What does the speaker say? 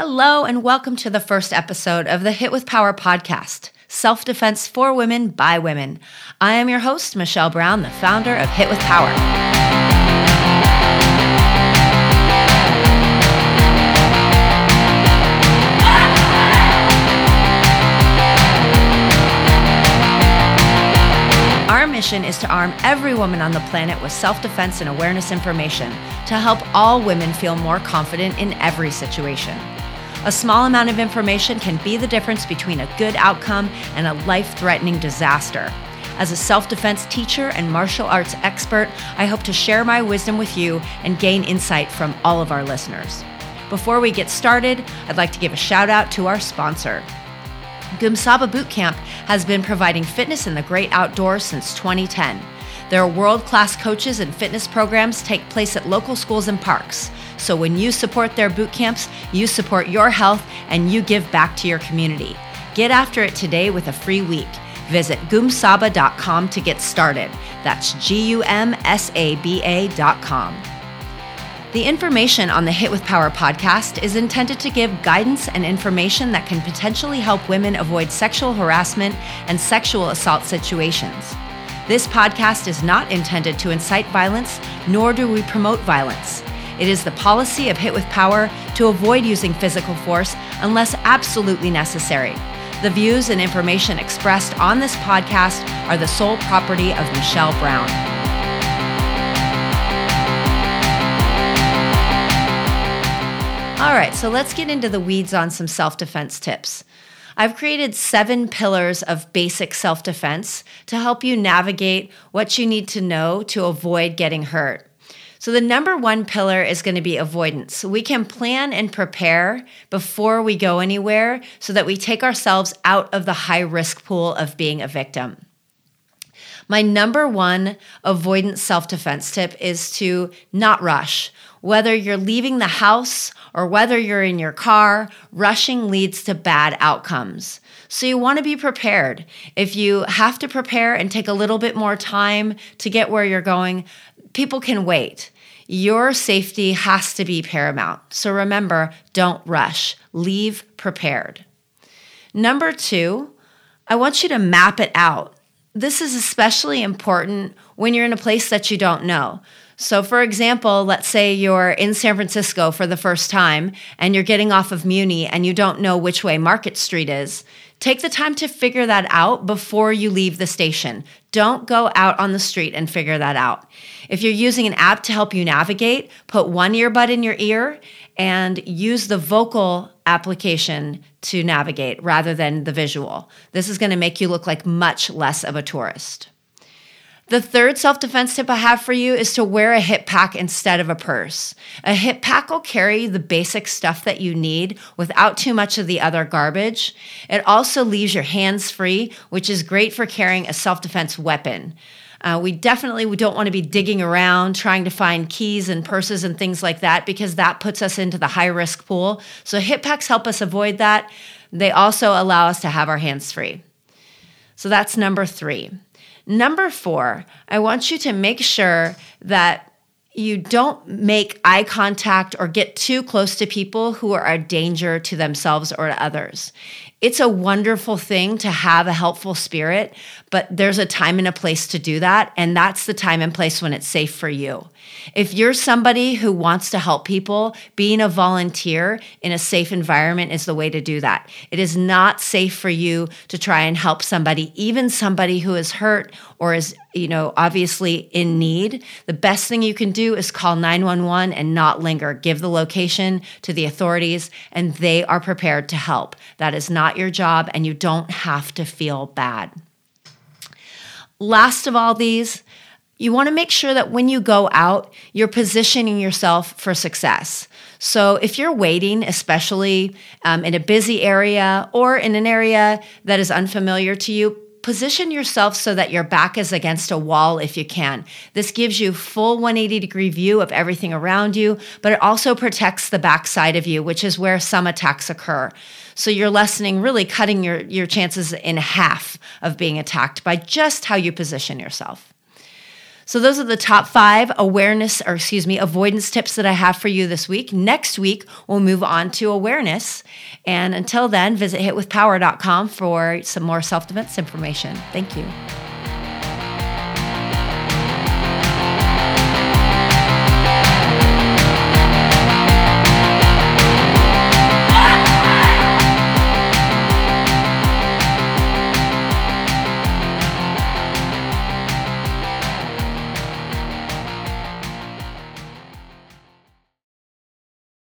Hello, and welcome to the first episode of the Hit with Power podcast Self Defense for Women by Women. I am your host, Michelle Brown, the founder of Hit with Power. Our mission is to arm every woman on the planet with self defense and awareness information to help all women feel more confident in every situation. A small amount of information can be the difference between a good outcome and a life threatening disaster. As a self defense teacher and martial arts expert, I hope to share my wisdom with you and gain insight from all of our listeners. Before we get started, I'd like to give a shout out to our sponsor. Gumsaba Boot Camp has been providing fitness in the great outdoors since 2010. Their world class coaches and fitness programs take place at local schools and parks. So when you support their boot camps, you support your health and you give back to your community. Get after it today with a free week. Visit gumsaba.com to get started. That's G U M S A B A.com. The information on the Hit with Power podcast is intended to give guidance and information that can potentially help women avoid sexual harassment and sexual assault situations. This podcast is not intended to incite violence, nor do we promote violence. It is the policy of Hit with Power to avoid using physical force unless absolutely necessary. The views and information expressed on this podcast are the sole property of Michelle Brown. All right, so let's get into the weeds on some self defense tips. I've created seven pillars of basic self defense to help you navigate what you need to know to avoid getting hurt. So, the number one pillar is going to be avoidance. We can plan and prepare before we go anywhere so that we take ourselves out of the high risk pool of being a victim. My number one avoidance self defense tip is to not rush. Whether you're leaving the house or whether you're in your car, rushing leads to bad outcomes. So you want to be prepared. If you have to prepare and take a little bit more time to get where you're going, people can wait. Your safety has to be paramount. So remember, don't rush. Leave prepared. Number two, I want you to map it out. This is especially important when you're in a place that you don't know. So, for example, let's say you're in San Francisco for the first time and you're getting off of Muni and you don't know which way Market Street is. Take the time to figure that out before you leave the station. Don't go out on the street and figure that out. If you're using an app to help you navigate, put one earbud in your ear and use the vocal application to navigate rather than the visual. This is going to make you look like much less of a tourist. The third self defense tip I have for you is to wear a hip pack instead of a purse. A hip pack will carry the basic stuff that you need without too much of the other garbage. It also leaves your hands free, which is great for carrying a self defense weapon. Uh, we definitely we don't want to be digging around trying to find keys and purses and things like that because that puts us into the high risk pool. So hip packs help us avoid that. They also allow us to have our hands free. So that's number three. Number four, I want you to make sure that you don't make eye contact or get too close to people who are a danger to themselves or to others. It's a wonderful thing to have a helpful spirit, but there's a time and a place to do that. And that's the time and place when it's safe for you. If you're somebody who wants to help people, being a volunteer in a safe environment is the way to do that. It is not safe for you to try and help somebody, even somebody who is hurt or is, you know, obviously in need. The best thing you can do is call 911 and not linger. Give the location to the authorities and they are prepared to help. That is not your job and you don't have to feel bad. Last of all these, you want to make sure that when you go out, you're positioning yourself for success. So, if you're waiting, especially um, in a busy area or in an area that is unfamiliar to you, position yourself so that your back is against a wall if you can. This gives you full 180 degree view of everything around you, but it also protects the back side of you, which is where some attacks occur. So you're lessening, really cutting your, your chances in half of being attacked by just how you position yourself. So, those are the top five awareness, or excuse me, avoidance tips that I have for you this week. Next week, we'll move on to awareness. And until then, visit hitwithpower.com for some more self defense information. Thank you.